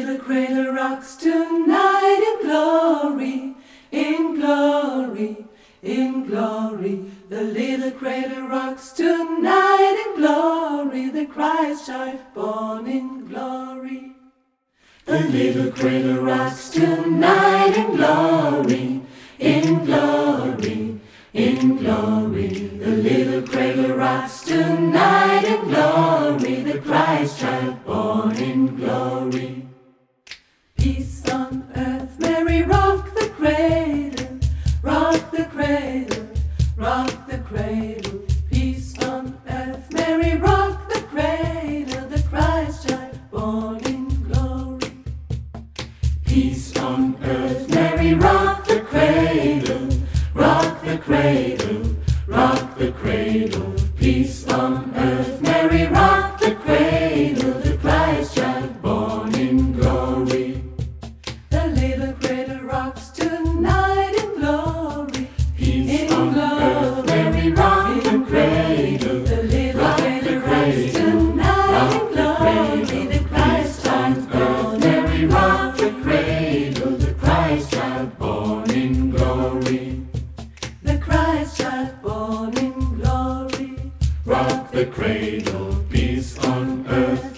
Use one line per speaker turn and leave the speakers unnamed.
little cradle rocks tonight in glory, in glory, in glory. The little cradle rocks tonight in glory, the Christ child born in glory. The little cradle rocks tonight in glory, in glory, in glory. The little cradle rocks tonight in glory, the Christ child born in glory peace on earth. Mary, rock the cradle, rock the cradle, rock the cradle. Peace on earth. Mary, rock the cradle, the Christ child born in glory. Peace on earth. Mary, rock the cradle, rock the cradle, rock the cradle. we rock the cradle, the Christ child born in glory. The Christ child born in glory. Rock the cradle,
peace on
earth.